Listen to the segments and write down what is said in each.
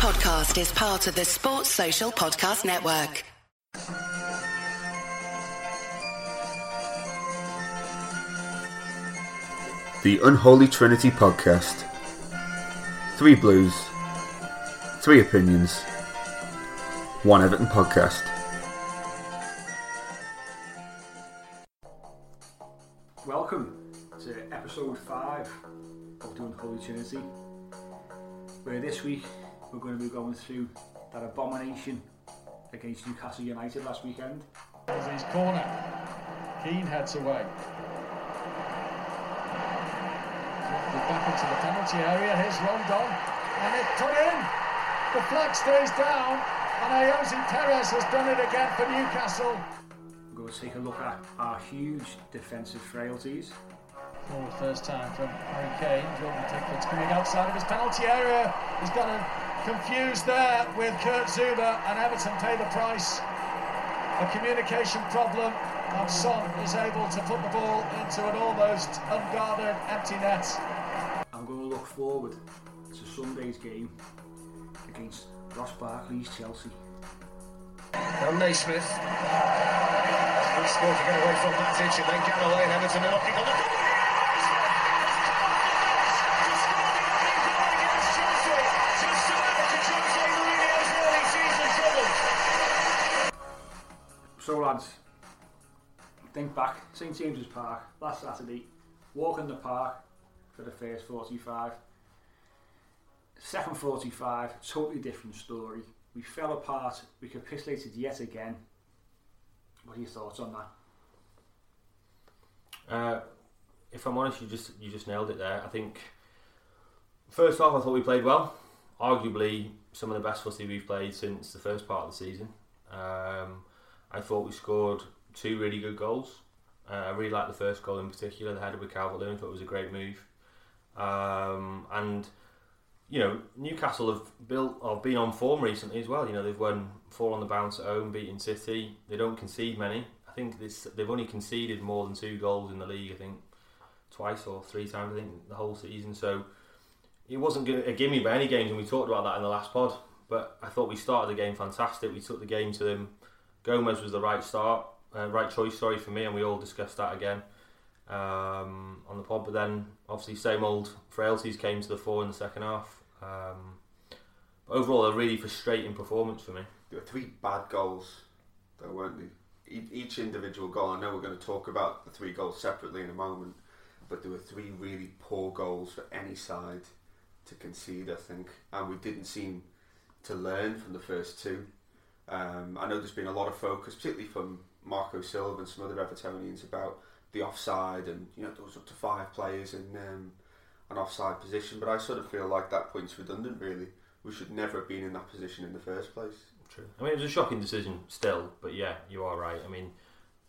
podcast is part of the Sports Social Podcast Network. The Unholy Trinity Podcast. Three blues, three opinions, one Everton podcast. Welcome to episode 5 of the Unholy Trinity, where this week we're going to be going through that abomination against Newcastle United last weekend. As he's corner. Keane heads away. Drifted back into the penalty area. Here's Rondon. And it put in. The flag stays down. And Ayoze Perez has done it again for Newcastle. We're going to take a look at our huge defensive frailties. Forward first time from Harry Kane. Jordan Pickford's coming outside of his penalty area. He's got him confused there with Kurt Zouma and Everton pay the price. A communication problem and Son is able to put the ball into an almost unguarded empty net. I'm going to look forward to Sunday's game against Ross Barkley's Chelsea. Now Naismith. Good score to get away from Matic and then Galloway and Everton are knocking on the lads, think back, St James's Park, last Saturday, walk in the park for the first 45. Second 45, totally different story. We fell apart, we capitulated yet again. What are your thoughts on that? Uh, if I'm honest, you just you just nailed it there. I think first off, I thought we played well. Arguably, some of the best footy we've played since the first part of the season. Um, I thought we scored two really good goals. Uh, I really liked the first goal in particular, the header with Calvert-Lewin. Thought it was a great move. Um, and you know, Newcastle have built or been on form recently as well. You know, they've won four on the bounce at home, beating City. They don't concede many. I think this, they've only conceded more than two goals in the league. I think twice or three times. I think the whole season. So it wasn't a gimme by any games, and we talked about that in the last pod. But I thought we started the game fantastic. We took the game to them. Gomez was the right start, uh, right choice. Sorry for me, and we all discussed that again um, on the pod. But then obviously same old frailties came to the fore in the second half. Um, overall, a really frustrating performance for me. There were three bad goals, though, weren't they? E- Each individual goal, I know we're going to talk about the three goals separately in a moment, but there were three really poor goals for any side to concede, I think, and we didn't seem to learn from the first two. Um, I know there's been a lot of focus, particularly from Marco Silva and some other Evertonians, about the offside, and you know there was up to five players in um, an offside position. But I sort of feel like that point's redundant. Really, we should never have been in that position in the first place. True. I mean, it was a shocking decision still, but yeah, you are right. I mean,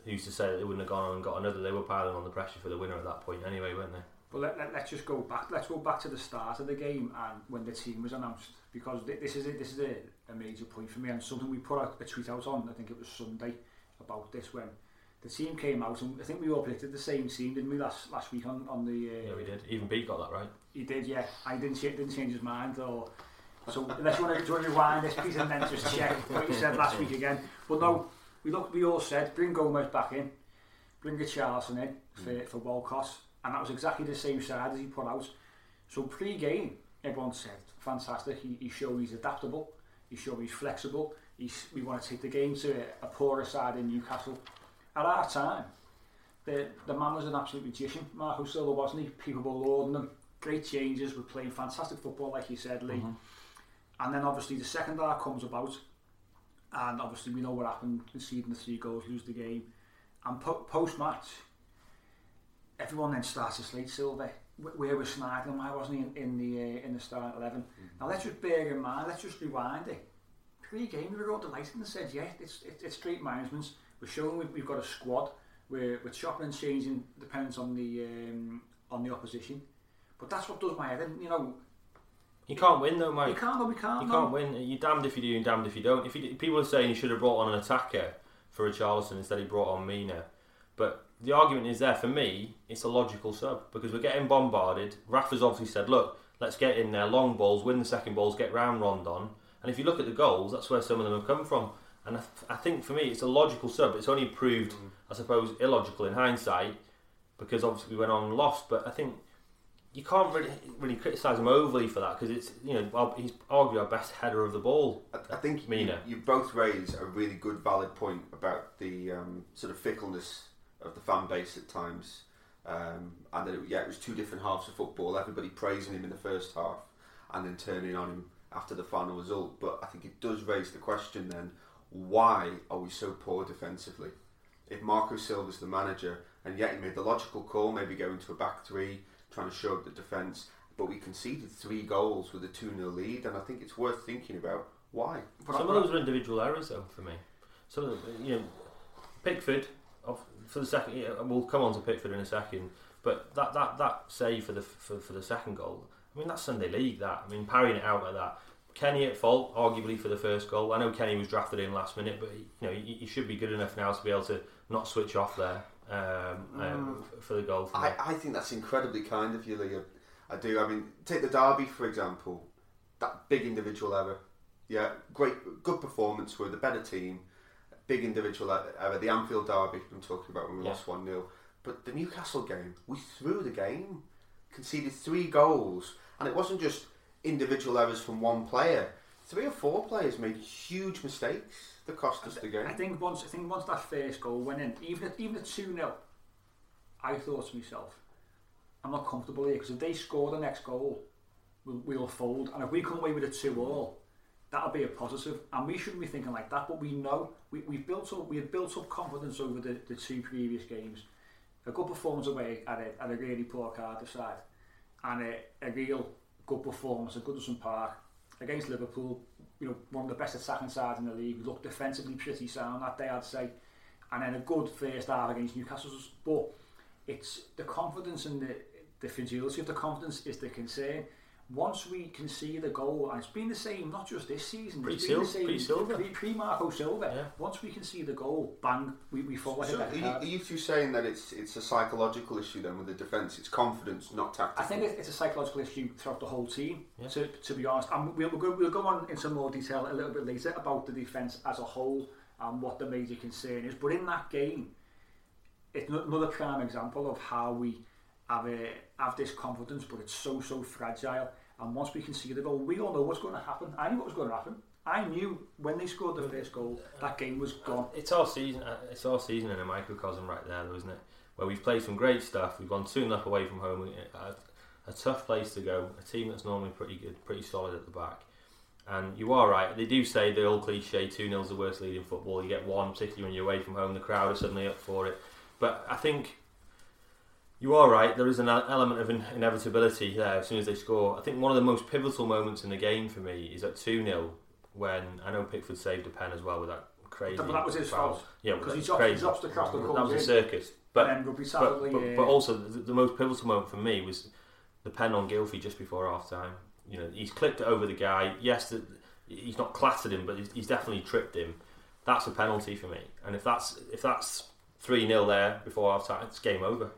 who's to say that they wouldn't have gone on and got another? They were piling on the pressure for the winner at that point anyway, weren't they? But let, let, let's just go back. Let's go back to the start of the game and when the team was announced, because thi- this is it. this is a, a major point for me and something we put out, a tweet out on. I think it was Sunday about this when the team came out and I think we all predicted the same team, didn't we? Last last week on on the uh, Yeah, we did. Even Pete got that right. He did, yeah. I didn't didn't change his mind or so. Unless you want to, do you want to rewind this piece and then just check what you said last week again. But no, we look. We all said bring Gomez back in, bring a Charleston in for for Walcott, and that was exactly the same side as he put out. So pre-game, everyone said fantastic. He, he's shown he's adaptable. He's shown he's flexible. He's, we want to take the game to a, poorer side in Newcastle. At our time, the the man was an absolute magician. Marco Silva wasn't he? People were lauding him. Great changes. We're playing fantastic football, like you said, Lee. Mm-hmm. And then obviously the second half comes about, and obviously we know what happened. Conceding the three goals, lose the game, and po- post match, everyone then starts to slate Silva. Wh- Where was Schneider? Why wasn't he in, in the uh, in the start 11 Now let's just bear in mind. Let's just rewind it. Pre-game, we were all delighted and said, "Yeah, it's it's, it's great management. We're showing we've, we've got a squad. We're we're chopping and changing depends on the um, on the opposition." But that's what does my head in. You know, You can't win though, Mike. you can't, we can't. You no. can't win. You're damned if you do and damned if you don't. If you, people are saying you should have brought on an attacker for a Charleston instead he brought on Mina. But the argument is there for me, it's a logical sub because we're getting bombarded. Rafa's obviously said, look, let's get in there, long balls, win the second balls, get round Rondon. And if you look at the goals, that's where some of them have come from. And I, I think for me, it's a logical sub. It's only proved, I suppose, illogical in hindsight because obviously we went on and lost. But I think you can't really really criticise him overly for that because it's you know he's arguably our best header of the ball. I, I think you, Mina. you both raise a really good, valid point about the um, sort of fickleness of the fan base at times, um, and that it, yeah, it was two different halves of football. Everybody praising him in the first half, and then turning on him after the final result. But I think it does raise the question then: why are we so poor defensively? If Marco Silva's the manager, and yet he made the logical call, maybe going to a back three, trying to show up the defence, but we conceded three goals with a 2 0 lead, and I think it's worth thinking about why. Some of those were individual errors, though, for me. Some of them, you know, Pickford for the second. Yeah, we'll come on to Pickford in a second, but that that that save for the for, for the second goal. I mean, that's Sunday League. That I mean, parrying it out like that. Kenny at fault, arguably for the first goal. I know Kenny was drafted in last minute, but you know he, he should be good enough now to be able to not switch off there um, um, for the goal. I, I think that's incredibly kind of you, Leah. I do. I mean, take the derby for example. That big individual error. Yeah, great, good performance. We're the better team. Big individual error. The Anfield derby. I'm talking about when we Yeah. lost one 0 But the Newcastle game, we threw the game, conceded three goals, and it wasn't just individual errors from one player. Three or four players made huge mistakes that cost us the game. I think once I think once that first goal went in, even at, even at two 0 I thought to myself, I'm not comfortable here because if they score the next goal, we'll, we'll fold, and if we come away with a two all, that'll be a. And we shouldn't be thinking like that, but we know we we built up we had built up confidence over the, the two previous games. A good performance away at a, at a really poor Cardiff side, and a, a real good performance at Goodison Park against Liverpool. You know, one of the best attacking sides in the league. Looked defensively pretty sound that day, I'd say, and then a good first half against Newcastle. But it's the confidence and the the fragility of the confidence is the concern. Once we can see the goal, and it's been the same not just this season, it's been the Pre-Sil- same pre-Silva. pre, pre Marco Silva. Yeah. Once we can see the goal, bang, we, we fall like So a are you, are you two saying that it's it's a psychological issue then with the defence? It's confidence, not tactical. I think it- it's a psychological issue throughout the whole team, Yeah. to, to be honest. And we'll, we'll, go, we'll go on in some more detail a little bit later about the defence as a whole and what the major concern is. But in that game, it's another prime example of how we have, a, have this confidence, but it's so, so fragile. And once we conceded the goal, we all know what's going to happen. I knew what was going to happen. I knew when they scored the first goal, that game was gone. It's our season. uh, It's our season in a microcosm right there, though, isn't it? Where we've played some great stuff. We've gone two 0 away from home. A, a tough place to go. A team that's normally pretty good, pretty solid at the back. And you are right. They do say the old cliche: two 0 is the worst lead in football. You get one, particularly when you're away from home. The crowd are suddenly up for it. But I think you are right. There is an element of in- inevitability there as soon as they score. I think one of the most pivotal moments in the game for me is at two 0 when I know Pickford saved a pen as well with that crazy. But that was his foul. fault. Yeah, Because he dropped- crazy. he drops the cross that was a in. circus. But and then rugby but, but, but also the, the most pivotal moment for me was the pen on Gylfi just before half time. You know, he's clipped it over the guy. Yes, the, he's not clattered him, but he's, he's definitely tripped him. That's a penalty for me. And if that's if that's three 0 there before half time, it's game over.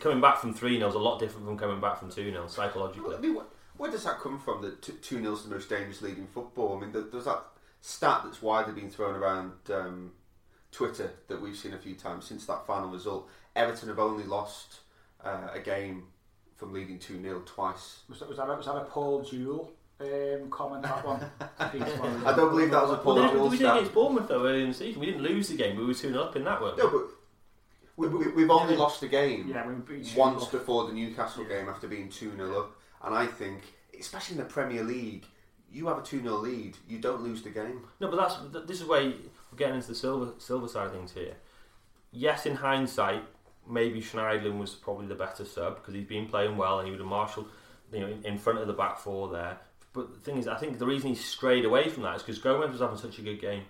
Coming back from three 0 is a lot different from coming back from two 0 Well, I psychologically. mean, wh- where does that come from? That 2 0 is the most dangerous lead in football? I mean, there- there's that stat that's widely been thrown around um, Twitter that we've seen a few times since that final result. Everton have only lost uh, a game from leading 2 0 twice. Was that, was that, a, was that a Paul Jewell um, comment, that one? I don't believe that was a Paul Well, Jewell we did stat. against Bournemouth though early in the season. We didn't lose the game. We were two 0 up in that one. No, but we, we, we've only lost a game Yeah, once before the Newcastle game after being 2 0 up. And I think, especially in the Premier League, you have a 2 0 lead, you don't lose the game. No, but that's this is where we're getting into the Silva Silva side of things here. Yes, in hindsight, maybe Schneiderlin was probably the better sub because he's been playing well and he would have marshalled, you know, in, in front of the back four there. But the thing is, I think the reason he strayed away from that is because Gomez was having such a good game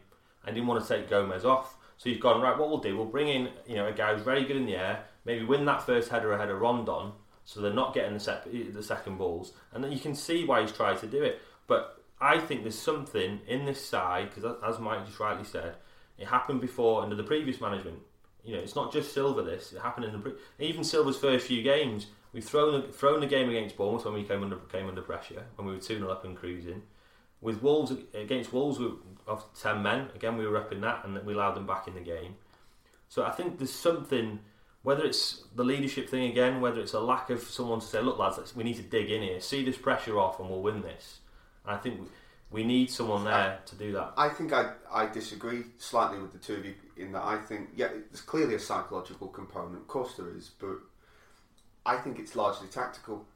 and didn't want to take Gomez off. So you've gone right. What we'll do, we'll bring in you know a guy who's very good in the air, maybe win that first header ahead of Rondon, so they're not getting the the second balls, and then you can see why he's tried to do it. But I think there's something in this side because, as Mike just rightly said, it happened before under the previous management. You know, it's not just Silva. This it happened in the pre- even Silva's first few games. We've thrown thrown the game against Bournemouth when we came under came under pressure when we were two 0 up and cruising. With Wolves against Wolves, we of ten men again we were up in that and we allowed them back in the game. So I think there's something whether it's the leadership thing again, whether it's a lack of someone to say, look lads, we need to dig in here, see this pressure off, and we'll win this. And I think we need someone there to do that. I think I, I disagree slightly with the two of you in that I think, yeah, there's clearly a psychological component. Of course there is, but I think it's largely tactical.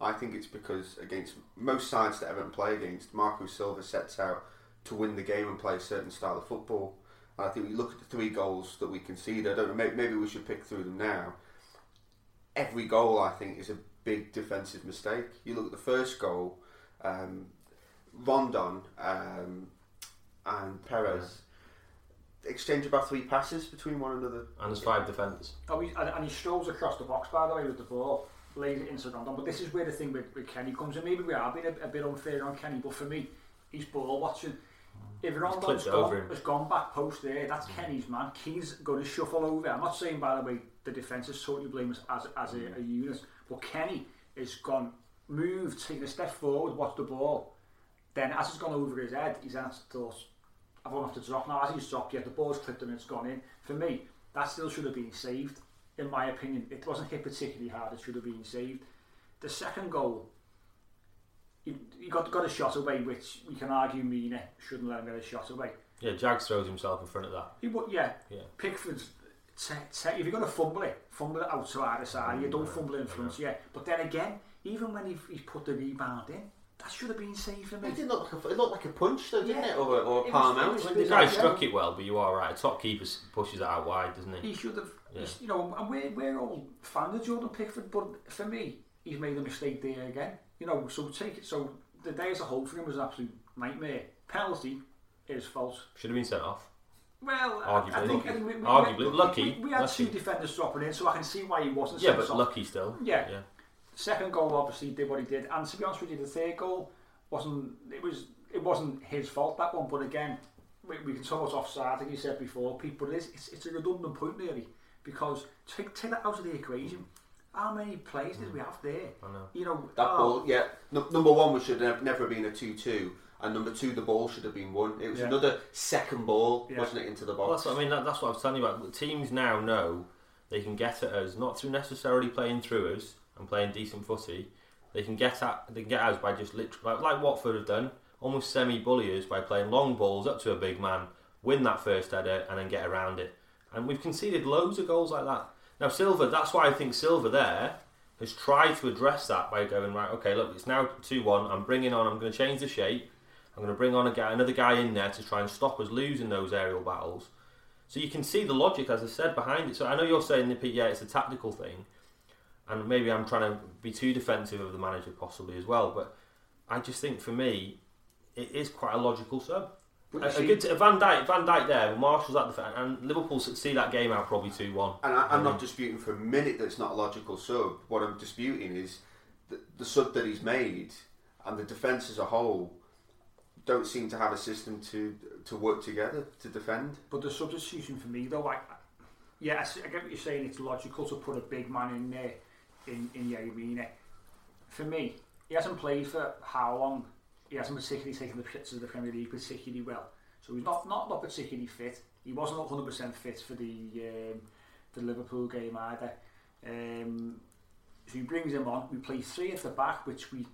I think it's because against most sides that Everton play against, Marco Silva sets out to win the game and play a certain style of football. And I think we look at the three goals that we conceded. I don't know, maybe, maybe we should pick through them now. Every goal, I think, is a big defensive mistake. You look at the first goal, um, Rondon um, and Perez exchange about three passes between one another. And there's five defenders. Oh, he, and, and he strolls across the box, by the way, with the ball, lays it into Rondon. But this is where the thing with, with Kenny comes in. Maybe we are being a, a bit unfair on Kenny, but for me, he's ball watching. If Rondon's gone, has gone back post there, that's mm. Kenny's man. Keane's going to shuffle over. I'm not saying, by the way, the defence is totally blameless as, as a, a unit, but Kenny has gone, moved, taken a step forward, watched the ball, then as it's gone over his head, he's then thought, I won't off to drop now. As he's dropped, yeah, the ball's clipped and it's gone in. For me, that still should have been saved. In my opinion, it wasn't hit particularly hard. It should have been saved. The second goal, he, he got got a shot away, which we can argue Mina shouldn't let him get a shot away. Yeah, Jags throws himself in front of that. He, yeah, yeah. Pickford's te, te, if you're going to fumble it, fumble it out to either side. You mm, don't fumble it in front. Yeah, but then again, even when he, he put the rebound in, that should have been safe for me. It did look like a, it looked like a punch, though, didn't yeah. it? Or, or a palm out. The guy struck it well, but you are right. A Top keeper pushes it out wide, doesn't he? He should have. Yeah. You know, and we're, we're all fans of Jordan Pickford, but for me, he's made a mistake there again. You know, so take it. So the day as a whole for him was an absolute nightmare. Penalty is false. Should have been sent off. Well, arguably, I think, I think we, we, arguably, we, lucky. We, we had lucky. two defenders dropping in, so I can see why he wasn't. Yeah, but off. lucky still. Yeah. yeah. Second goal obviously did what he did, and to be honest with you, the third goal wasn't. It was. It wasn't his fault that one, but again, we, we can talk offside, I think you said before, people. It's, it's, it's a redundant point really because take take that out of the equation. How many plays did we have there? I know. You know that oh, ball. Yeah, no, number one, we should have never been a two-two. And number two, the ball should have been one. It was yeah. another second ball, yeah. wasn't it, into the box? Well, that's what I mean. That, that's what I was telling you about. The teams now know they can get at us, not through necessarily playing through us and playing decent footy. They can get at they can get us by just literally like, like Watford have done, almost semi bully us by playing long balls up to a big man, win that first header, and then get around it. And we've conceded loads of goals like that. Now Silva, that's why I think Silva there has tried to address that by going right. Okay, look, it's now two one. I'm bringing on. I'm going to change the shape. I'm going to bring on a guy, another guy in there to try and stop us losing those aerial battles. So you can see the logic, as I said, behind it. So I know you're saying yeah, it's a tactical thing, and maybe I'm trying to be too defensive of the manager possibly as well. But I just think for me, it is quite a logical sub. A, a good t- Van Dijk, Van Dijk there, Marshall's at the front, and Liverpool see that game out probably two one. And I, am not um, disputing for a minute that it's not a logical sub. What I'm disputing is the, the sub that he's made and the defence as a whole don't seem to have a system to to work together to defend. But the substitution for me though, like, yes, I get what you're saying. It's logical to put a big man in there in in Yerry Mina. For me, he hasn't played for how long? He hasn't particularly taken the pits of the Premier League particularly well. So he's not not, not particularly fit. He wasn't 100% fit for the um, the Liverpool game either. Um, so he brings him on. We play three at the back, which we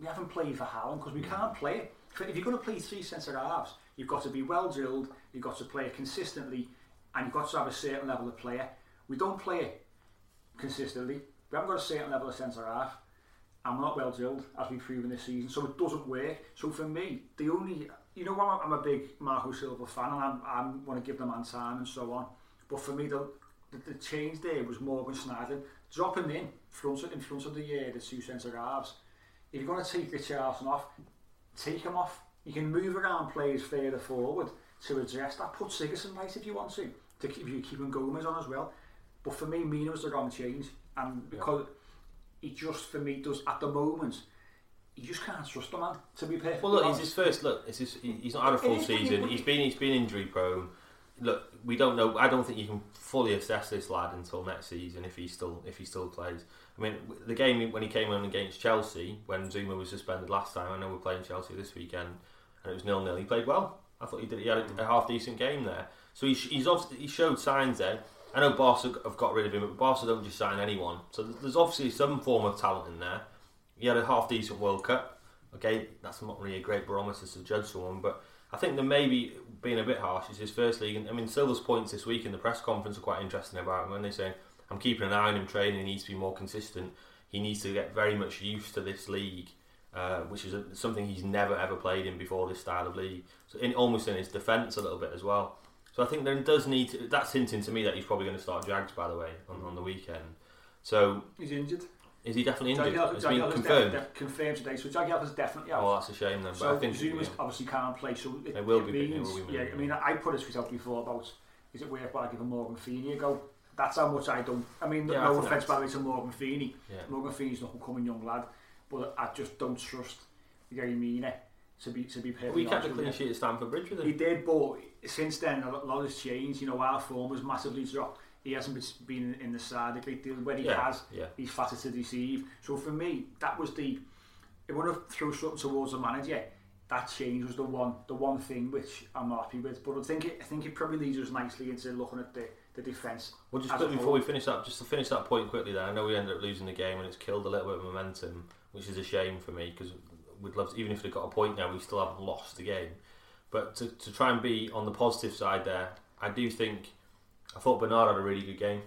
we haven't played for how long because we can't play it if you're going to play three centre halves, you've got to be well drilled, you've got to play it consistently, and you've got to have a certain level of player. We don't play it consistently. We haven't got a certain level of centre half, we're not well drilled as we've proven this season, so it doesn't work. So for me, the only you know, I'm, I'm a big Marco Silva fan, and I'm, I want to give the man time and so on. But for me, the, the, the change there was Morgan Schneiderlin dropping in front of, in front of the uh, the two centre halves. If you're going to take Richarlison off, take him off. You can move around players further forward to address that. Put Sigurdsson right if you want to, to keep you keeping Gomez on as well. But for me, Mina was the wrong change, and because yeah. He just for me does at the moment. You just can't trust the man to be perfect. Well, look, it's his first look. It's his, he's not had a full season. He's been he's been injury prone. look, we don't know. I don't think you can fully assess this lad until next season if he still if he still plays. I mean, the game when he came on against Chelsea when Zouma was suspended last time. I know we're playing Chelsea this weekend, and it was nil nil. He played well. I thought he did. He had a, a half decent game there. So he, he's obviously, he showed signs there. I know Barca have got rid of him, but Barca don't just sign anyone. So there's obviously some form of talent in there. He had a half decent World Cup. Okay, that's not really a great barometer to judge someone, but I think that maybe being a bit harsh is his first league. I mean, Silva's points this week in the press conference are quite interesting about him when they're saying, I'm keeping an eye on him training, he needs to be more consistent. He needs to get very much used to this league, uh, which is a, something he's never ever played in before this style of league. So, in, almost in his defence a little bit as well. So I think there does need to, that's hinting to me that he's probably going to start Jags by the way on, on the weekend. So He's injured. is he definitely injured? Jagielka- It's been confirmed. def- def- confirmed today. So Jagielka's definitely out. Oh, that's a shame then. But so I think Zouma's yeah. obviously can't play. So it, It will it be- it means, will be yeah. I mean, I put tweet out before about is it worthwhile giving Morgan Feeney a go? That's how much I don't. I mean, Yeah, no think offense by the way to Morgan Feeney. Yeah. Morgan Feeney's not a coming young lad, but I just don't trust Yerry Mina to be to be perfectly we kept a clean sheet at Stamford Bridge with him. He did, but since then a lot has changed. You know, our form has massively dropped. He hasn't been in the side a great deal. When he Yeah, has, yeah. he's fatter to deceive. So for me, that was the. If I want to throw something towards the manager, that change was the one, the one thing which I'm happy with. But I think it, I think it probably leads us nicely into looking at the the defence. Well, just quickly before we finish up, just to finish that point quickly. Then I know we ended up losing the game and it's killed a little bit of momentum, which is a shame for me because we'd love to, even if they've got a point now, we still haven't lost the game. But to, to try and be on the positive side there, I do think I thought Bernard had a really good game.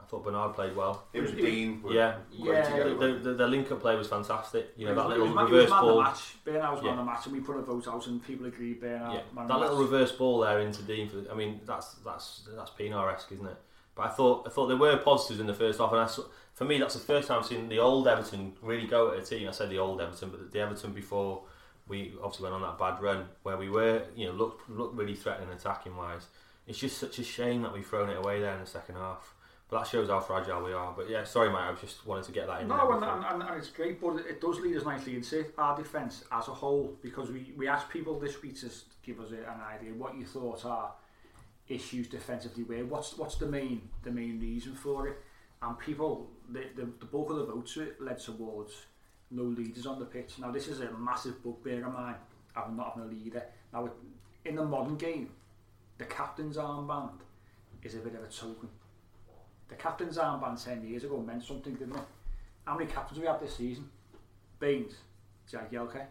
I thought Bernard played well. It was- Dean Yeah, Yeah, together. The, weren't the, the link up play was fantastic. You know that little was man- was reverse man of the ball. match. Bernard was man Yeah. of the match, and we put a vote out, and people agreed Bernard. Yeah, man that the little match. reverse ball there into Dean. For, I mean, that's that's that's Pienaar-esque, isn't it? But I thought I thought there were positives in the first half, and I saw, for me that's the first time I've seen the old Everton really go at a team. I said the old Everton, but the Everton before we obviously went on that bad run where we were, you know, looked looked really threatening attacking wise. It's just such a shame that we've thrown it away there in the second half. But that shows how fragile we are. But yeah, sorry, mate. I was just wanted to get that in. No, and, and, and, it's great, but it does lead us nicely into our defence as a whole because we, we asked people this week to give us an idea what you thought our issues defensively were. What's what's the main the main reason for it? And people, the, the, the bulk of the votes led towards no leaders on the pitch. Now this is a massive bugbear of mine, having not having a leader. Now in the modern game, the captain's armband is a bit of a token. The captain's armband 10 years ago meant something, didn't it? How many captains we have this season? Baines, Jagielka,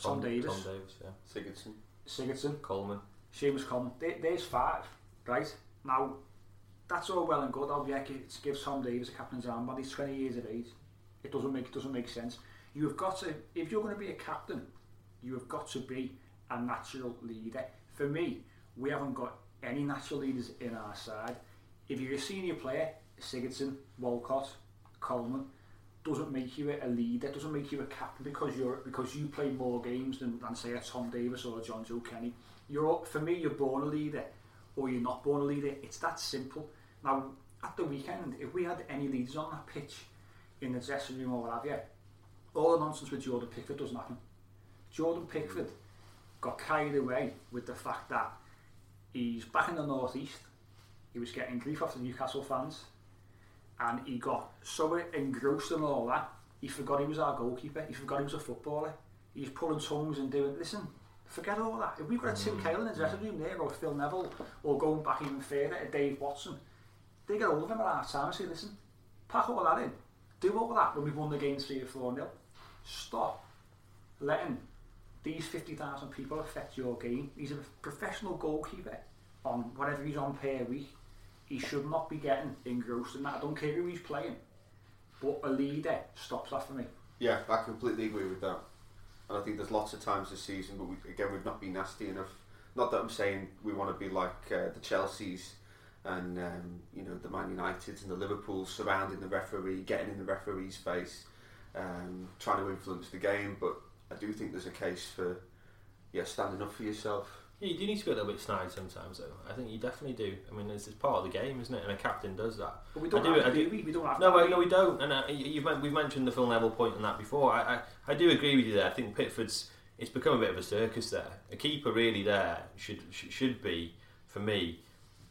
Tom, Davies, Tom Davies, yeah. Sigurdsson. Sigurdsson, Coleman. Seamus Coleman. There, there's five, right? Now, that's all well and good. I'll be like, it gives Tom Davies a captain's armband. He's 20 years of age. It doesn't make it doesn't make sense. You have got to, if you're going to be a captain, you have got to be a natural leader. For me, we haven't got any natural leaders in our side. If you're a senior player, Sigurdsson, Walcott, Coleman, doesn't make you a leader, doesn't make you a captain because you're because you play more games than, than say a Tom Davies or a Jonjoe Kenny. You're for me, you're born a leader or you're not born a leader. It's that simple. Now, at the weekend, if we had any leaders on that pitch in the dressing room or what have you, all the nonsense with Jordan Pickford doesn't happen. Jordan mm. Pickford got carried away with the fact that he's back in the northeast. He was getting grief off the Newcastle fans, and he got so engrossed in all that he forgot he was our goalkeeper. He forgot he was a footballer. He's pulling tongues and doing. Listen, forget all that. If we've got a Tim mm. Cahill in the mm. dressing room there, or Phil Neville, or going back even further, a Dave Watson. They get hold of him at half time and say, "Listen, pack all that in. Do all that when we've won the game three or four nil. Stop letting these 50,000 people affect your game. He's a professional goalkeeper on whatever he's on per week. He should not be getting engrossed in that. I don't care who he's playing. But a leader stops that for me. Yeah, I completely agree with that. And I think there's lots of times this season, but we, again, we've not been nasty enough. Not that I'm saying we want to be like uh, the Chelseas and um, you know the Man Uniteds and the Liverpool surrounding the referee, getting in the referee's face, um, trying to influence the game. But I do think there's a case for yeah standing up for yourself. Yeah, you do need to be a little bit snide sometimes, though. I think you definitely do. I mean, it's, it's part of the game, isn't it? And a captain does that. But we don't I do, have I to, do. we? We don't have No, to. wait, no, we don't. And uh, you- you've we've mentioned the Phil Neville point on that before. I, I, I do agree with you there. I think Pickford's it's become a bit of a circus there. A keeper really there should should, should be for me,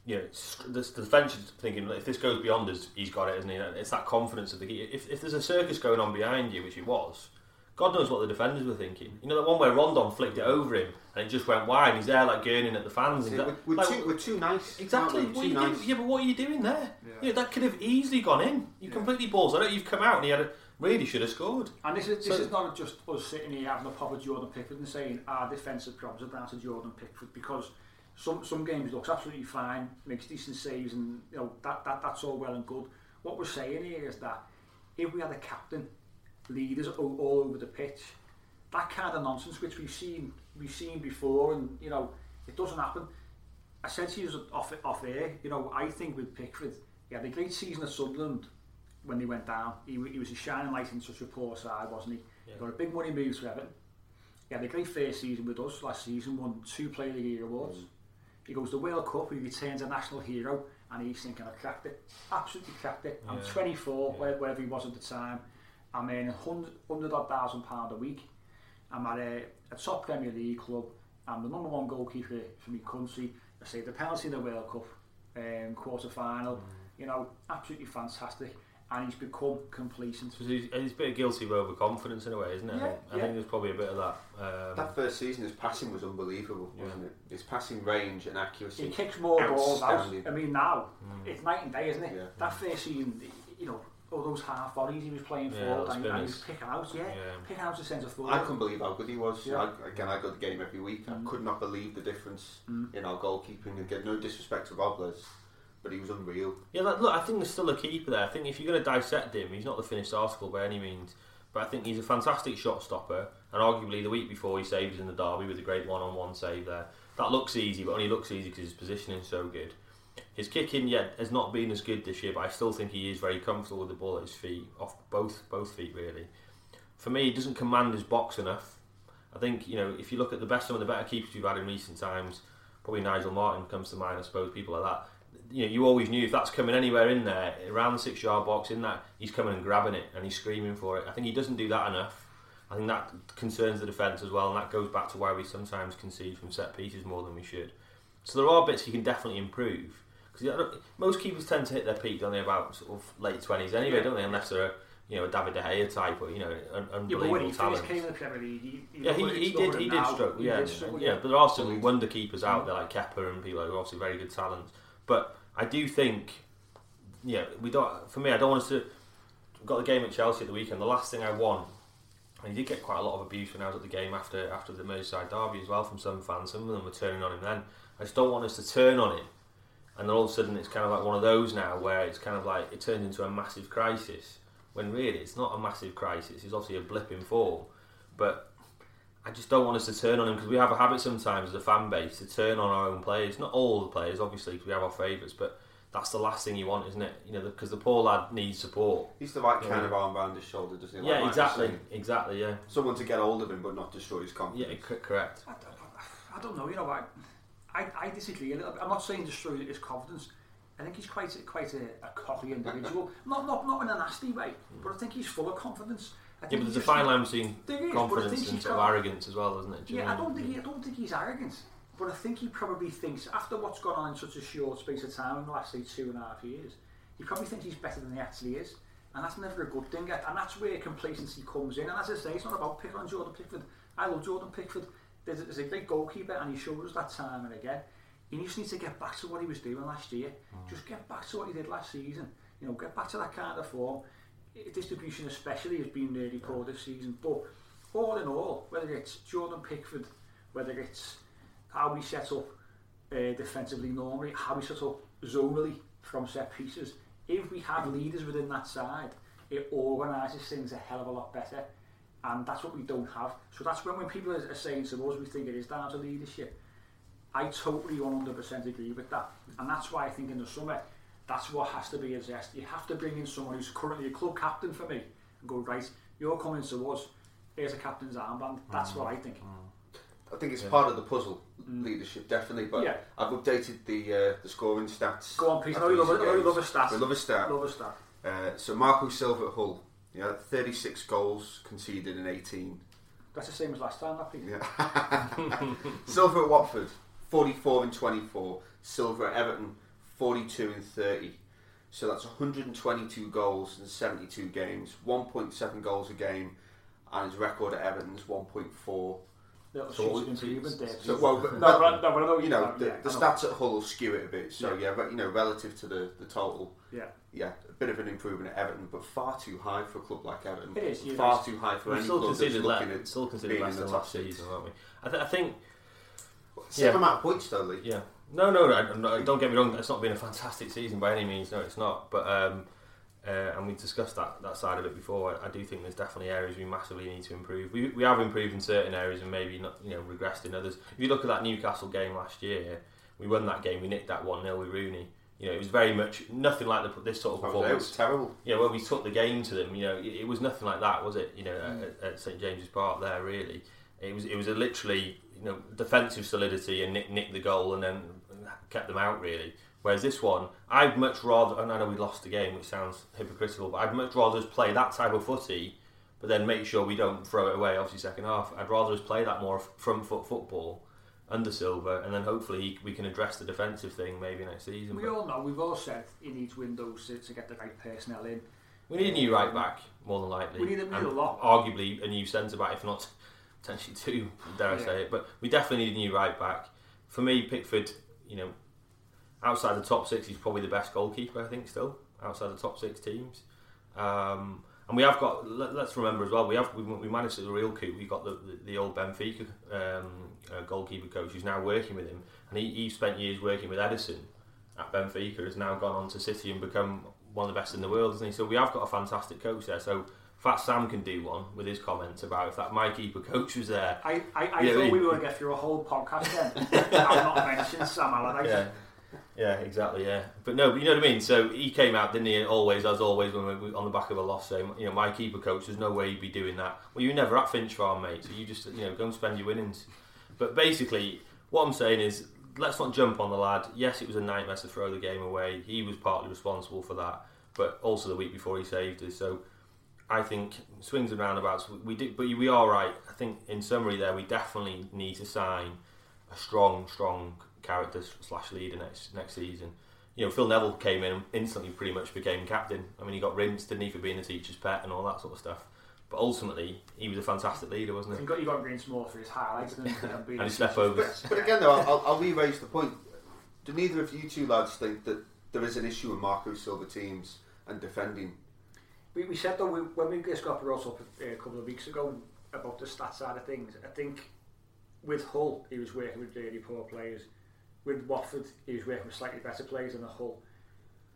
you know, the, the defence is thinking if this goes beyond us, he's got it, isn't he? It's that confidence of the if if there's a circus going on behind you, which it was. God knows what the defenders were thinking. You know, that one where Rondon flicked it over him and it just went wide. And he's there like gurning at the fans. and we're, that- we're, like, too, we're too nice. Exactly. we? What Too nice. doing? Yeah, but what are you doing there? Yeah. Yeah, that could have easily gone in. You completely balls on it. You've come out and he had a, really should have scored. And this is this So- is not just us sitting here having a pop at Jordan Pickford and saying our defensive problems are down to Jordan Pickford because some some games looks absolutely fine, makes decent saves, and you know that, that that's all well and good. What we're saying here is that if we had a captain, leaders all, all over the pitch, that kind of nonsense which we've seen we've seen before, and you know it doesn't happen. I said to you off off air, you know I think with Pickford, he had a great season at Sunderland when they went down. He, he was a shining light in such a poor side, wasn't he? He got a big money move to Everton. He had a great first season with us last season, won two Player of the Year awards. Mm. He goes to World Cup, he returns a national hero, and he's thinking, I cracked it. Absolutely cracked it. I'm yeah. 24, yeah. wherever he was at the time. I'm earning 100, 100 odd thousand pound a week. I'm at a, a top Premier League club. I'm the number one goalkeeper for my country. I saved the penalty in the World Cup um, quarter final. Mm. You know, absolutely fantastic. And he's become complacent. So he's, he's a bit of guilty of overconfidence in a way, isn't it? I Yeah, think- I yeah. think there's probably a bit of that. Um, That first season, his passing was unbelievable, wasn't it? His passing range and accuracy. He kicks more balls out. I mean, now hmm. it's night and day, isn't it? Yeah. That first season, you know, all those half volleys he was playing Yeah, forward and, and he was spinners. picking out, yeah, Yeah. picking out the centre forward. I couldn't believe how good he was. Yeah. I, again, I got the game every week. I mm. could not believe the difference mm. in our goalkeeping. Again, no disrespect to Robles, but he was unreal. Yeah, like, look, I think there's still a keeper there. I think if you're going to dissect him, he's not the finished article by any means. But I think he's a fantastic shot stopper, and arguably the week before he saved in the derby with a great one-on-one save there. That looks easy, but only looks easy because his positioning's so good. His kicking yet has not been as good this year, but I still think he is very comfortable with the ball at his feet, off both both feet really. For me, he doesn't command his box enough. I think you know if you look at the best some of the better keepers we've had in recent times, probably Nigel Martyn comes to mind. I suppose people like that. You know, you always knew if that's coming anywhere in there around the six-yard box, in that he's coming and grabbing it and he's screaming for it. I think he doesn't do that enough. I think that concerns the defence as well, and that goes back to why we sometimes concede from set pieces more than we should. So there are bits he can definitely improve. Because most keepers tend to hit their peak, don't they, about sort of late twenties anyway, Yeah. don't they? Unless they're a you know a David De Gea type or you know un- yeah, unbelievable he talent. came in the Premier League, he, he Yeah, he, he did. He did struggle. Yeah, did struggle, yeah. But there are some wonder keepers out there like Kepa and people who are obviously very good talents. But I do think, yeah, we don't. For me, I don't want us to. We've got the game at Chelsea at the weekend. The last thing I want, and he did get quite a lot of abuse when I was at the game after after the Merseyside derby as well from some fans. Some of them were turning on him then. I just don't want us to turn on him, and then all of a sudden it's kind of like one of those now where it's kind of like it turns into a massive crisis. When really it's not a massive crisis. It's obviously a blip in form, but I just don't want us to turn on him because we have a habit sometimes as a fan base to turn on our own players. Not all the players, obviously, because we have our favourites, but that's the last thing you want, isn't it? You know, because the poor lad needs support. He's the right Yeah. kind of arm around his shoulder, doesn't he? Like yeah, Michael exactly, exactly. Yeah, Someone to get hold of him, but not destroy his confidence. yeah, c- correct. I, I, I don't know, you know, I, I, I disagree a little bit. I'm not saying destroy his confidence. I think he's quite a, quite a, a cocky individual. not, not not in a nasty way, hmm. but I think he's full of confidence. Yeah, but he there's a fine line between is, confidence and sort of arrogance as well, isn't it? Yeah, I don't think he, I don't think he's arrogant, but I think he probably thinks after what's gone on in such a short space of time in the last say two and a half years, he probably thinks he's better than he actually is, and that's never a good thing. And that's where complacency comes in. And as I say, it's not about picking on Jordan Pickford. I love Jordan Pickford. There's, there's a great goalkeeper, and he showed us that time and again. He just needs to get back to what he was doing last year. Hmm. Just get back to what he did last season. You know, get back to that kind of form. Distribution especially has been really poor this season. But all in all, whether it's Jordan Pickford, whether it's how we set up uh, defensively normally, how we set up zonally from set pieces, if we have leaders within that side, it organises things a hell of a lot better. And that's what we don't have. So that's when, when people are, are saying to us, we think it is down to leadership. I totally 100% agree with that. And that's why I think in the summer, that's what has to be addressed. You have to bring in someone who's currently a club captain for me and go, right, you're coming to us, here's a captain's armband. That's what I think. I think it's part of the puzzle, leadership definitely. But Yeah. I've updated the uh, the scoring stats. Go on, please. I know you love, recent it. I know you games. love a stat. We love a stat. Love a stat. Uh, so Marco Silva at Hull, yeah, 36 goals conceded in 18. That's the same as last time, I think. Yeah. Silva at Watford, 44 and 24. Silva at Everton, 42 and 30. So that's 122 goals in 72 games, 1.7 goals a game, and his record at Everton is 1.4. Little So improvement there. So, well, but, no, but- but, no, but I know you know, the, I the stats at Hull skew it a bit. So Yeah. yeah, but you know, relative to the, the total, Yeah. yeah, a bit of an improvement at Everton, but far too high for a club like Everton. It is, far right. too high for We're any club that's considered, looking le- at still considered being in the last top season, aren't we? I, th- I think Same Yeah. amount of points though, Lee. Yeah. No, no, no, no, Don't get me wrong. It's not been a fantastic season by any means. No, it's not. But um, uh, and we discussed that that side of it before. I, I do think there's definitely areas we massively need to improve. We, we have improved in certain areas and maybe not, you know, regressed in others. If you look at that Newcastle game last year, we won that game. We nicked that one 0 with Rooney. You know, it was very much nothing like the, this sort of Oh, it performance. was terrible. Yeah, well, we took the game to them. You know, it, it was nothing like that, was it? You know, Mm. at, at St James's Park there, really, it was it was a literally you know defensive solidity and nick, nick the goal and then kept them out really. Whereas this one, I'd much rather, and I know we lost the game, which sounds hypocritical, but I'd much rather just play that type of footy, but then make sure we don't throw it away. Obviously, second half, I'd rather just play that more front foot football under Silva, and then hopefully we can address the defensive thing maybe next season. We But all know, we've all said he needs windows to, to get the right personnel in. We need a new right back, more than likely. We need a- we need a lot. Arguably a new centre back, if not potentially two, dare I Yeah. say it. But we definitely need a new right back. For me, Pickford, you know, outside the top six, he's probably the best goalkeeper, I think, still, outside the top six teams. Um, and we have got, let, us remember as well, we have we, we managed the real coup. We got the, the, the old Benfica um, uh, goalkeeper coach who's now working with him. And he, he spent years working with Ederson at Benfica, has now gone on to City and become one of the best in the world, hasn't he? So we have got a fantastic coach there. So Fat Sam can do one with his comments about if that my keeper coach was there. I, I, I thought we- we were going to get through a whole podcast then. I've not mentioned Sam Allardyce. Yeah. Yeah, exactly. Yeah, but no, but you know what I mean. So he came out, didn't he? Always, as always, when we we on the back of a loss, saying, you know, my keeper coach, there's no way he'd be doing that. Well, you were never at Finch Farm, mate. So you just, you know, go and spend your winnings. But basically, what I'm saying is, let's not jump on the lad. Yes, it was a nightmare to throw the game away. He was partly responsible for that, but also the week before he saved us. So I think swings and roundabouts. We, we did, but we are right. I think in summary, there we definitely need to sign a strong, strong character slash leader next next season. You know, Phil Neville came in and instantly pretty much became captain. I mean, he got rinsed, didn't he, for being a teacher's pet and all that sort of stuff. But ultimately, he was a fantastic leader, wasn't You he? got, you got rinsed more for his highlights than, than being And his step over. But, but again, though, I'll, I'll, I'll re-raise the point. Do neither of you two lads think that there is an issue with Marco Silva teams and defending? We, we said though we, when we just got brought up a, a couple of weeks ago about the stats side of things. I think with Hull he was working with really poor players. With Watford he was working with slightly better players than the Hull.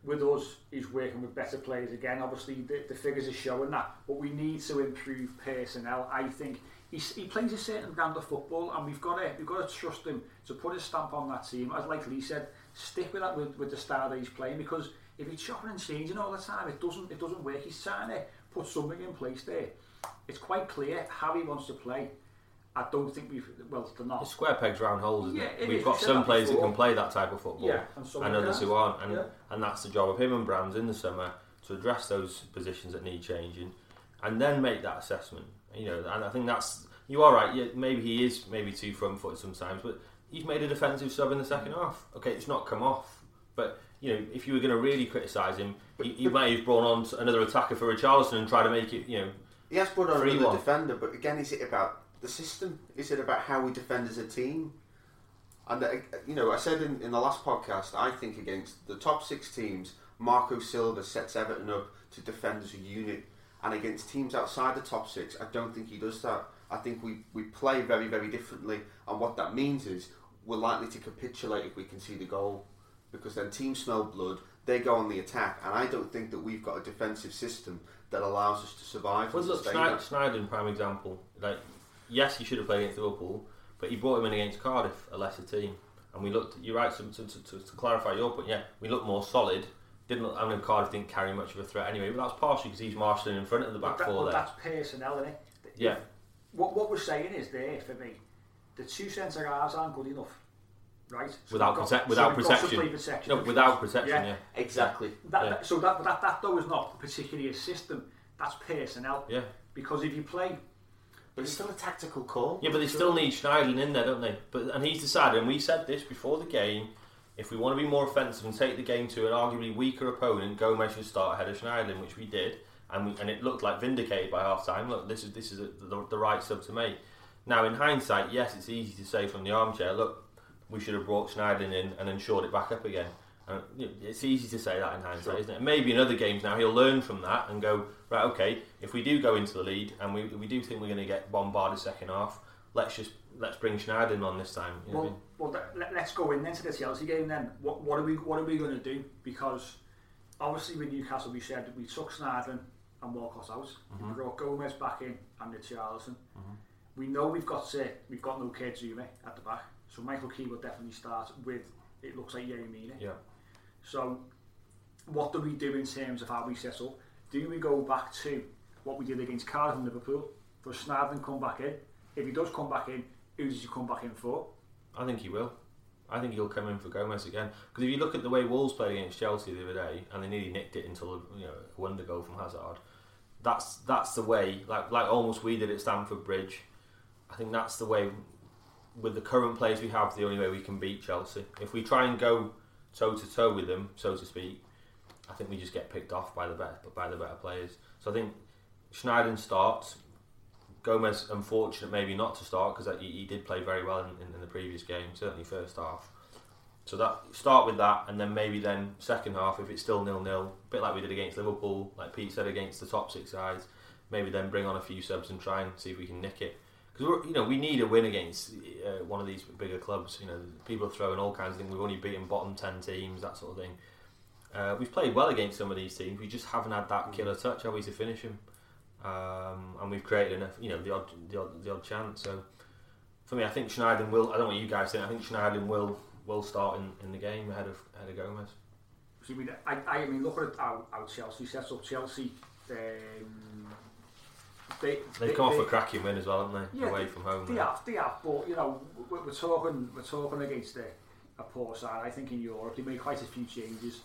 With us he's working with better players again. Obviously the, the figures are showing that, but we need to improve personnel. I think he's, he plays a certain brand of football, and we've got to we've got to trust him to put his stamp on that team. As like Lee said, stick with that with, with the style that he's playing because if he's chopping and changing all the time, it doesn't it doesn't work. He's trying to put something in place there. It's quite clear how he wants to play. I don't think we've well they're not. It's square pegs round holes, isn't Yeah, it? it We've is. got some players that can play that type of football, Yeah, and and others who aren't, and Yeah. and that's the job of him and Brands in the summer to address those positions that need changing, and then make that assessment. You know, and I think that's you are right. Yeah, maybe he is maybe too front footed sometimes, but he's made a defensive sub in the second half. Okay, it's not come off, but you know, if you were going to really criticise him, he, he might have brought on another attacker for Richarlison and try to make it, you know, He has put on another one. defender, but again, is it about the system? Is it about how we defend as a team? And uh, you know, I said in, in the last podcast, I think against the top six teams, Marco Silva sets Everton up to defend as a unit, and against teams outside the top six, I don't think he does that. I think we, we play very very differently, and what that means is we're likely to capitulate if we can see the goal, because then teams smell blood, they go on the attack, and I don't think that we've got a defensive system that allows us to survive. Well, and look, Schneider. Schneider, prime example. Like, yes, he should have played against Liverpool, but he brought him in against Cardiff, a lesser team. And we looked. You're right. So, to, to, to, to clarify your point, yeah, we looked more solid. Didn't look, I mean, Cardiff didn't carry much of a threat anyway, but that's partially because he's marshalling in front of the back that- four but there. that's personnel, isn't it? Yeah. What what we're saying is there for me. The two centre halves aren't good enough, right? So Without we've got- protect- so without we've got protection. No, without protection, yeah. Exactly. That, Yeah. that- so that, that that though is not particularly a system. That's personnel. Yeah. Because if you play But it's still a tactical call. Yeah, but they still need Schneiderlin in there, don't they? But and he's decided, and we said this before the game. If we want to be more offensive and take the game to an arguably weaker opponent, Gomez should start ahead of Schneiderlin, which we did, and we, and it looked like vindicated by half time. Look, this is this is a, the, the right sub to make. Now, in hindsight, yes, it's easy to say from the armchair, look, we should have brought Schneiderlin in and then ensured it back up again. And it's easy to say that in hindsight, Sure. isn't it? Maybe in other games now he'll learn from that and go right. Okay, if we do go into the lead and we, we do think we're going to get bombarded second half, let's just let's bring Schneiderlin on this time. You know what I Well, mean? well let, let's go in then to the Chelsea game then. What, what are we what are we going to do? Because obviously with Newcastle we said we took Schneiderlin and Walcott out. Mm-hmm. We brought Gomes back in and Richarlison. We know we've got to, we've got no Kurt Zouma at the back, so Michael Keane will definitely start with. It looks like Yerry. Yeah. So, what do we do in terms of how we set up? Do we go back to what we did against Cardiff and Liverpool? Does Schneiderlin come back in? If he does come back in, who does he come back in for? I think he will. I think he'll come in for Gomes again. Because if you look at the way Wolves played against Chelsea the other day, and they nearly nicked it until you know a wonder goal from Hazard. That's that's the way, like like almost we did at Stamford Bridge. I think that's the way. With the current players we have, the only way we can beat Chelsea. If we try and go toe to toe with them, so to speak, I think we just get picked off by the better by the better players. So I think Schneiderlin starts. Gomes, unfortunate maybe not to start because he, he did play very well in, in, in the previous game, certainly first half. So that start with that, and then maybe then second half if it's still nil nil, a bit like we did against Liverpool, like Pete said against the top six sides. Maybe then bring on a few subs and try and see if we can nick it. Because you know we need a win against uh, one of these bigger clubs. You know people are throwing all kinds of things. We've only beaten bottom ten teams, that sort of thing. Uh, we've played well against some of these teams. We just haven't had that killer touch, have we, to finish them? Um, and we've created enough, you know, the odd, the odd, the odd chance. So for me, I think Schneiderlin will. I don't know what you guys think. I think Schneiderlin will will start in, in the game ahead of ahead of Gomes. So, I mean, I, I mean, look at how, how Chelsea sets up. Chelsea, um, they They've come off a cracking win as well, haven't they? Yeah, Away from home. They have, they have, but you know, we're, we're talking, we're talking against a, a poor side. I think in Europe they made quite a few changes.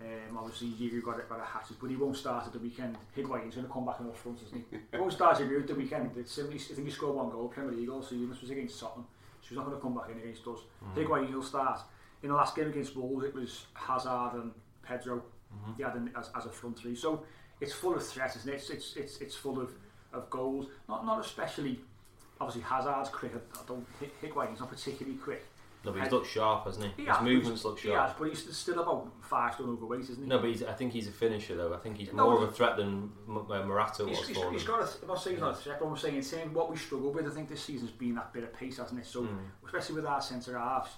Um, obviously, Giroud got it, got a hat, but he won't start at the weekend. Higuain's going to come back in the front, isn't he? he won't start at the weekend. It's simply, I think he scored one goal, Premier League season. This was against Tottenham. So he's not going to come back in against us. Higuain will start. In the last game against Wolves, it was Hazard and Pedro. He had an, as, as a front three. So it's full of threats, isn't it? It's, it's, it's, it's full of, of goals. Not not especially, obviously, Hazard's quick. I don't, Higuain's not particularly quick. No, but he's looked sharp, hasn't he? He His has, movements look he's- He has, sharp. but he's still about five stone overweight, isn't he? No, but he's, I think he's a finisher though. I think he's No, more of a threat than M- uh, Morata was He's, for he's got a, I'm not saying he's not a threat, but I'm saying in terms what we struggle with, I think this season's been that bit of pace, hasn't it? So, Mm. especially with our centre halves,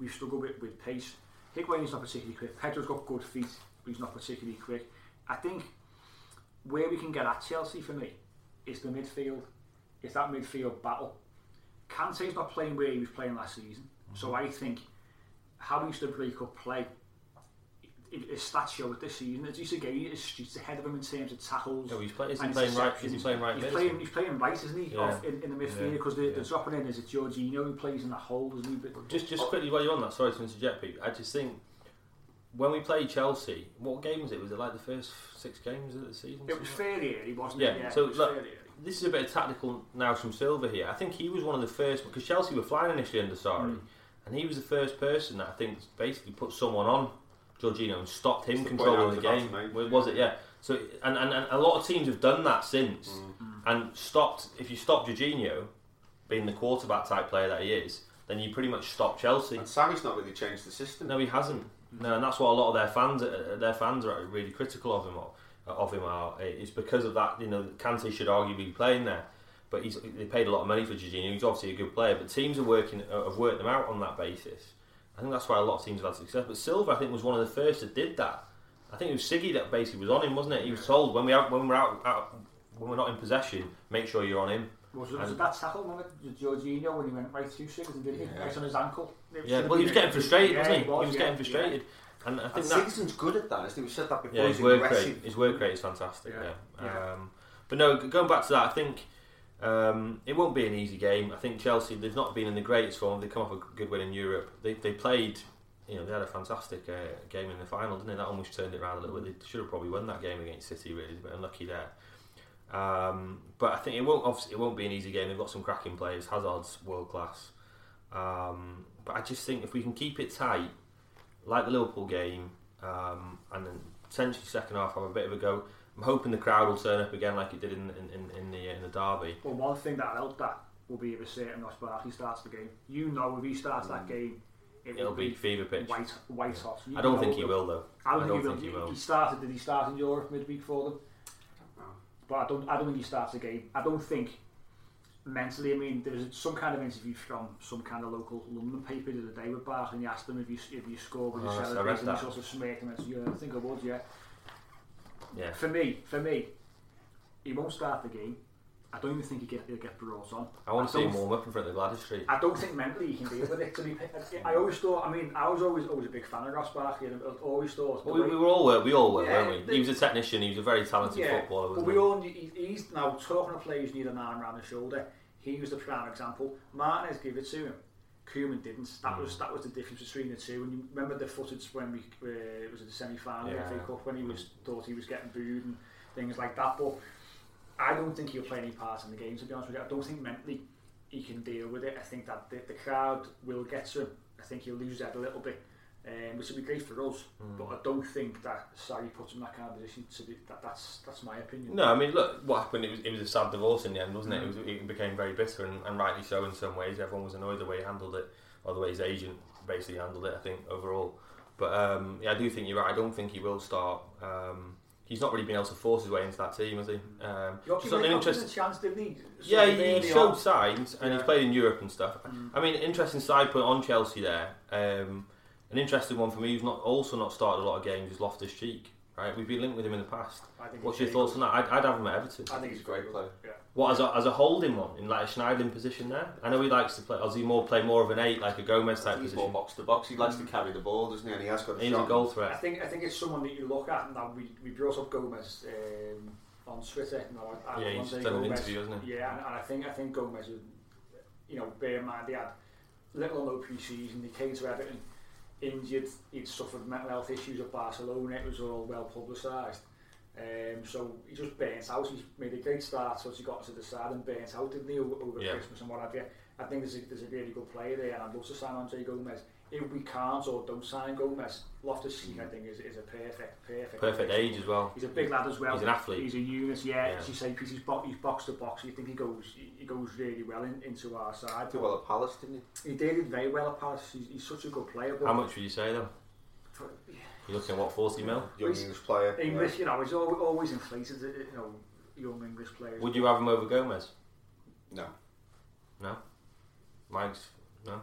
we've struggled with, with pace. Higuain's not particularly quick. Pedro's got good feet, but he's not particularly quick. I think where we can get at Chelsea for me is the midfield. It's that midfield battle. Kante's not playing where he was playing last season, so mm-hmm. I think how he used to break up play. His stats show it this season. As you say, he is ahead of him in terms of tackles. No, he's, play, playing right? Is he playing right He's playing, he's playing right, isn't he? Yeah. Off in, in the midfield Yeah. because the, Yeah. the dropping in is it Jorginho who plays in that hole, isn't he? But Just just quickly while you're on that, sorry to interject, Pete. I just think when we played Chelsea, what game was it? Was it like the first six games of the season? it was fairly early, wasn't Yeah, it? Yeah, so it was look, early. this is a bit of tactical now from Silva here. I think he was one of the first because Chelsea were flying initially under Sarri, Mm. and he was the first person that I think basically put someone on Jorginho and stopped him That's controlling I the game. to Was- yeah. Was it? Yeah. So and, and, and a lot of teams have done that since Mm. and stopped. If you stop Jorginho being the quarterback type player that he is, then you pretty much stop Chelsea. And Sarri's not really changed the system. No, he hasn't. No, and that's what a lot of their fans, uh, their fans are really critical of him. Of, him are. It's because of that. You know, Kante should arguably be playing there, but he's they paid a lot of money for Jorginho. He's obviously a good player, but teams are working uh, have worked them out on that basis. I think that's why a lot of teams have had success. But Silva, I think, was one of the first that did that. I think it was Siggy that basically was on him, wasn't it? He was told when we have, when we're out, out when we're not in possession, make sure you're on him. Was it, was it that tackle, remember, Jorginho, when he went right through Sigurdsson, didn't he? Yeah. Right on his ankle. Yeah, well, he was getting frustrated, Yeah, wasn't he? He was yeah, getting yeah. frustrated, and I And think that Sigurdsson's good at that. isn't he? We've said that before. Yeah, he's his work aggressive. rate, his work rate is fantastic. Yeah. Yeah. Yeah. Um, but no, going back to that, I think um, it won't be an easy game. I think Chelsea they've not been in the greatest form. They come off a good win in Europe. They they played. You know, they had a fantastic uh, game in the final, didn't they? That almost turned it around a little bit. They should have probably won that game against City, really, but unlucky there. Um, but I think it won't. Obviously, it won't be an easy game. They've got some cracking players. Hazard's world class. Um, but I just think if we can keep it tight, like the Liverpool game, um, and then potentially second half have a bit of a go. I'm hoping the crowd will turn up again like it did in in, in, the in the derby. Well, one thing that helped that will be if a certain Ross Barkley starts the game. You know, if he starts that game, it Mm. It'll will be fever pitch. white, white hot. You I don't think he will though. I don't, I think, don't he, will. he will. He started. Did he start in Europe midweek for them? But I don't. I don't think he starts the game. I don't think mentally. I mean, there was some kind of interview from some kind of local London paper the other day with Barkley, and he asked him if you if you score with Oh, your I read celebration. that. He sort of smirked and went, "Yeah, I think I would." Yeah. Yeah. For me, for me, he won't start the game. I don't even think he get, he'll get brought on. I want to see him warm up in front of Gwladys Street. I don't think mentally he can deal with it. To be, I always thought. I mean, I was always always a big fan of Ross Barkley, and I always thought. Well, we, way- we were all were, we all were, Yeah, weren't we? the- he was a technician. He was a very talented footballer. but we all he, he's now talking of players who need an arm around the shoulder. He was the prime example. Martinez gave it to him. Koeman didn't. That Mm. was that was the difference between the two. And you remember the footage when we uh, it was at the semi final Yeah. FA Cup when he was thought he was getting booed and things like that. But I don't think he'll play any part in the game. To be honest with you, I don't think mentally he can deal with it. I think that the, the crowd will get to him. I think he'll lose that a little bit. Um, which would be great for us, Mm. but I don't think that Sarri puts him in that kind of position. To be, that, that's that's my opinion. No, I mean, look, what happened? It was it was a sad divorce in the end, wasn't it? It, was, it became very bitter, and, and rightly so in some ways. Everyone was annoyed the way he handled it, or the way his agent basically handled it. I think overall, but um, yeah, I do think you're right. I don't think he will start. Um, he's not really been able to force his way into that team, has he? Um, He got just given on a an confident interest. chance, didn't he? Yeah, Sort of he, he showed on. signs, and he's played in Europe and stuff. Mm. I mean, interesting side point on Chelsea there. Um, an interesting one for me who's not also not started a lot of games is Loftus Cheek. Right, we've been linked with him in the past. I think What's your thoughts on that? I'd, I'd have him at Everton. I think He's he's a great player. Yeah. What as a, as a holding one in like a Schneiderlin position there? I know he likes to play. Does he more play more of an eight, like a Gomes type He's position? more box to box. He likes to carry the ball, doesn't he? And he has got a He's a shot. goal I threat. think I think it's someone that you look at. and Now we, we brought up Gomes um, on Twitter. No, I, I Yeah, he's to say done an interview, hasn't he? Yeah, and, and I think I think Gomes was, you know, bear in mind he had little or no pre-season. He came to Everton injured. He'd suffered mental health issues at Barcelona. It was all well publicised. Um, so he just burnt out. He made a great start, so he got into the side and burnt out, didn't he, over, over Yeah. Christmas and what have you. I think there's a, there's a really good player there, and I'd love to sign Andre Gomes. If we can't or don't sign Gomes, Loftus Cheek, I think, is, is a perfect, perfect, Perfect age as well. He's a big lad as well. He's an athlete. He's a unit, yeah. Yeah. As you say, because he's, bo- he's box to box. You think he goes, he, he goes really well in, into our side. Did well at Palace, didn't he? He did it very well at Palace. He's, he's such a good player. But How much would you say though? for- You're looking at what forty mil? Young He's- English player. English, you know, he's always, always inflated. You know, young English players. Would you have him over Gomes? No. No. Mike's no.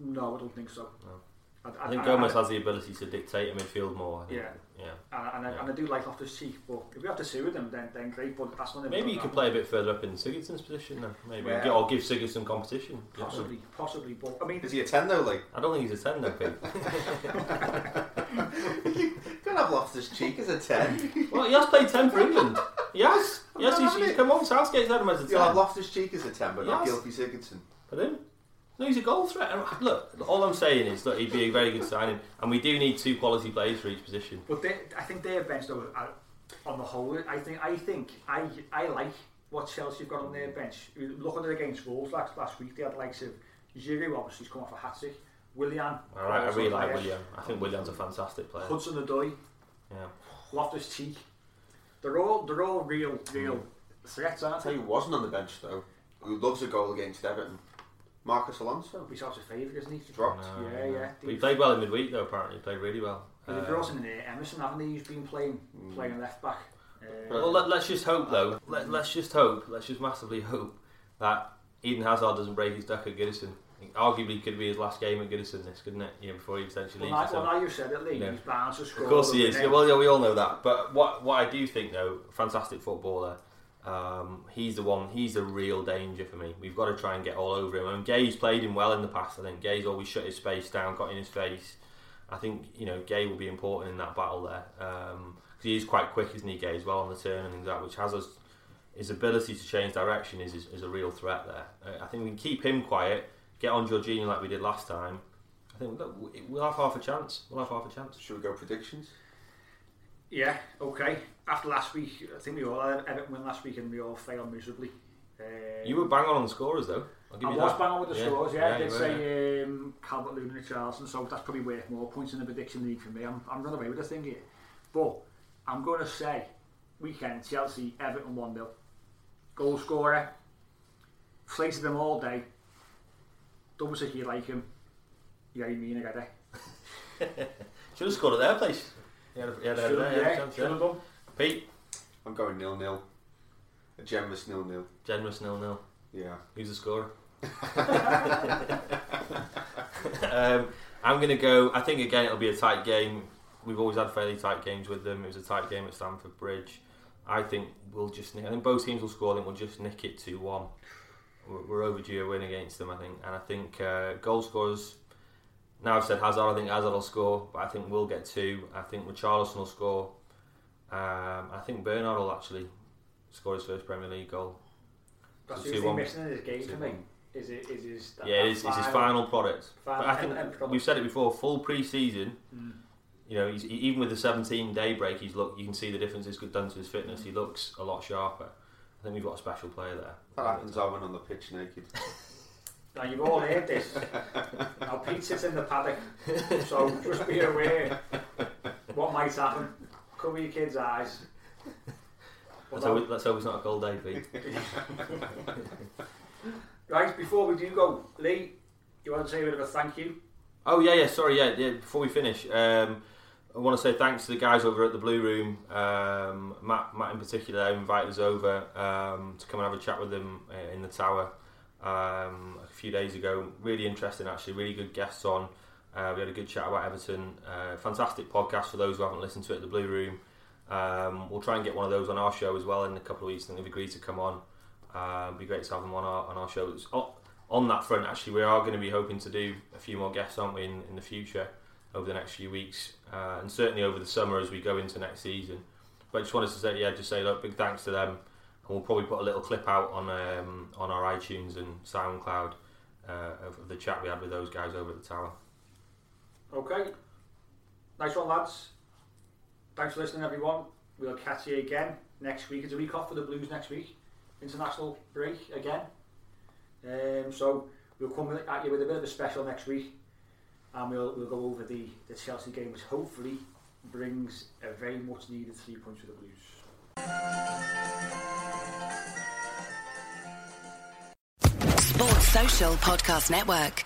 No, I don't think so. No. I, I think I- Gomes I- has the ability to dictate a midfield more. I. Yeah. Yeah. And, and, I, and I do like Loftus Cheek, but if we have to two with them, then then great. But that's not. Maybe you could play a bit further up in Sigurdsson's position then. Maybe Yeah. or give Sigurdsson competition. Possibly, possibly. But I mean, Is he a 10 though, like? I don't think he's a ten though, Pete. Can't have Loftus Cheek as a 10. well, he has played ten for England. Yes, yes, he's, he's come on. Southgate's had him as a ten. You'll have ten. Loftus Cheek as a 10, but not Yes. Gylfi Sigurdsson. Pardon? No, he's a goal threat. Look, all I'm saying is that he'd be a very good signing, and we do need two quality players for each position. But they, I think their bench, though, on the whole, I think, I think, I, I like what Chelsea have got on their bench. Look at it against Wolves last, last week. They had the likes of Giroud, obviously, he's come off a hat trick. Willian, All right, I really like player. Willian. I think Willian's a fantastic player. Hudson Odoi, Yeah. Loftus Cheek. They're all, they're all real, real Mm. threats, aren't I'll tell they? you who wasn't on the bench though, who loves a goal against Everton. Marcos Alonso. He's out of favour, isn't he? Dropped. No, Yeah, no. yeah. But he played well in midweek though. Apparently, he played really well. But they've Uh, brought in there Emerson, haven't they? Who's been playing, Mm. playing left back. Uh, Well, let, let's just hope though. Let, let's just hope. Let's just massively hope that Eden Hazard doesn't break his duck at Goodison. Arguably, could be his last game at Goodison. This couldn't it? Yeah, before he potentially well, leaves. now, so- well, now you've said it, Lee. Yeah. He's bound to score. Of course he is. Yeah, well, yeah, we all know that. But what what I do think though, fantastic footballer. Um, he's the one. He's the real danger for me. We've got to try and get all over him. And Gueye's played him well in the past. I think Gueye's always shut his space down, got in his face. I think you know Gueye will be important in that battle there because he is quite quick, isn't he? Gueye as well on the turn and things like that, which has us. His ability to change direction is, is, is a real threat there. Uh, I think we can keep him quiet, get on Jorginho like we did last time. I think look, we'll have half a chance. We'll have half a chance. Should we go predictions? Yeah, okay. After last week, I think we all had Everton win last week and we all failed miserably. Um, You were bang on on the scorers though. I'll give I you was that. bang on with the scores, yeah. I did say um, Calvert Lewin and Charlton, so that's probably worth more points in the prediction league for me. I'm, I'm running away with the thing here. But I'm going to say weekend Chelsea, Everton 1 0. Goal scorer. Slated them all day. Double if you like him. Yeah, you mean I get it. Should have scored at their place. He had a, he had Should have, had a yeah, chance, should yeah. have done. Pete, I'm going nil nil. A generous nil nil. generous nil nil. Yeah. Who's the scorer? um, I'm going to go. I think again it'll be a tight game. We've always had fairly tight games with them. It was a tight game at Stamford Bridge. I think we'll just. Nick, I think both teams will score. I think we'll just nick it two one. We're, overdue a win against them. I think, and I think uh, goal scorers. Now I've said Hazard. I think Hazard will score, but I think we'll get two. I think Richarlison will score. Um, I think Bernard will actually score his first Premier League goal. That's So the 2-1. thing missing in his game for me. Is it is his that, Yeah, that it is, it's his final product. final but I think end- end product. we've said it before. Full pre-season, Mm. you know, he's, even with the 17 day break, he's look. You can see the difference it's done to his fitness. He looks a lot sharper. I think we've got a special player there. That happens Owen on the pitch naked. Now you've all heard this. now Pete sits in the paddock, so just be aware what might happen. Cover your kids' eyes. Let's hope, let's hope it's not a cold day, Pete. Right, before we do go, Lee, you want to say a bit of a thank you? Oh yeah, yeah. Sorry, yeah. yeah before we finish, um, I want to say thanks to the guys over at the Blue Room. Um, Matt, Matt in particular, invited us over um, to come and have a chat with them uh, in the tower um, a few days ago. Really interesting, actually. Really good guests on. Uh, we had a good chat about Everton. Uh, fantastic podcast for those who haven't listened to it. The Blue Room. Um, we'll try and get one of those on our show as well in a couple of weeks. Think they've agreed to come on. Uh, it'd be great to have them on our on our shows. Oh, on that front, actually, we are going to be hoping to do a few more guests, aren't we, in, in the future over the next few weeks, uh, and certainly over the summer as we go into next season. But I just wanted to say, yeah, just say, look, big thanks to them, and we'll probably put a little clip out on um, on our iTunes and SoundCloud uh, of the chat we had with those guys over at the tower. Okay. Nice one, lads. Thanks for listening, everyone. We'll catch you again next week. It's a week off for the Blues next week. International break again. Um, so we'll come at you with a bit of a special next week, and we'll we'll go over the, the Chelsea game, which hopefully brings a very much needed three points for the Blues. Sports Social Podcast Network.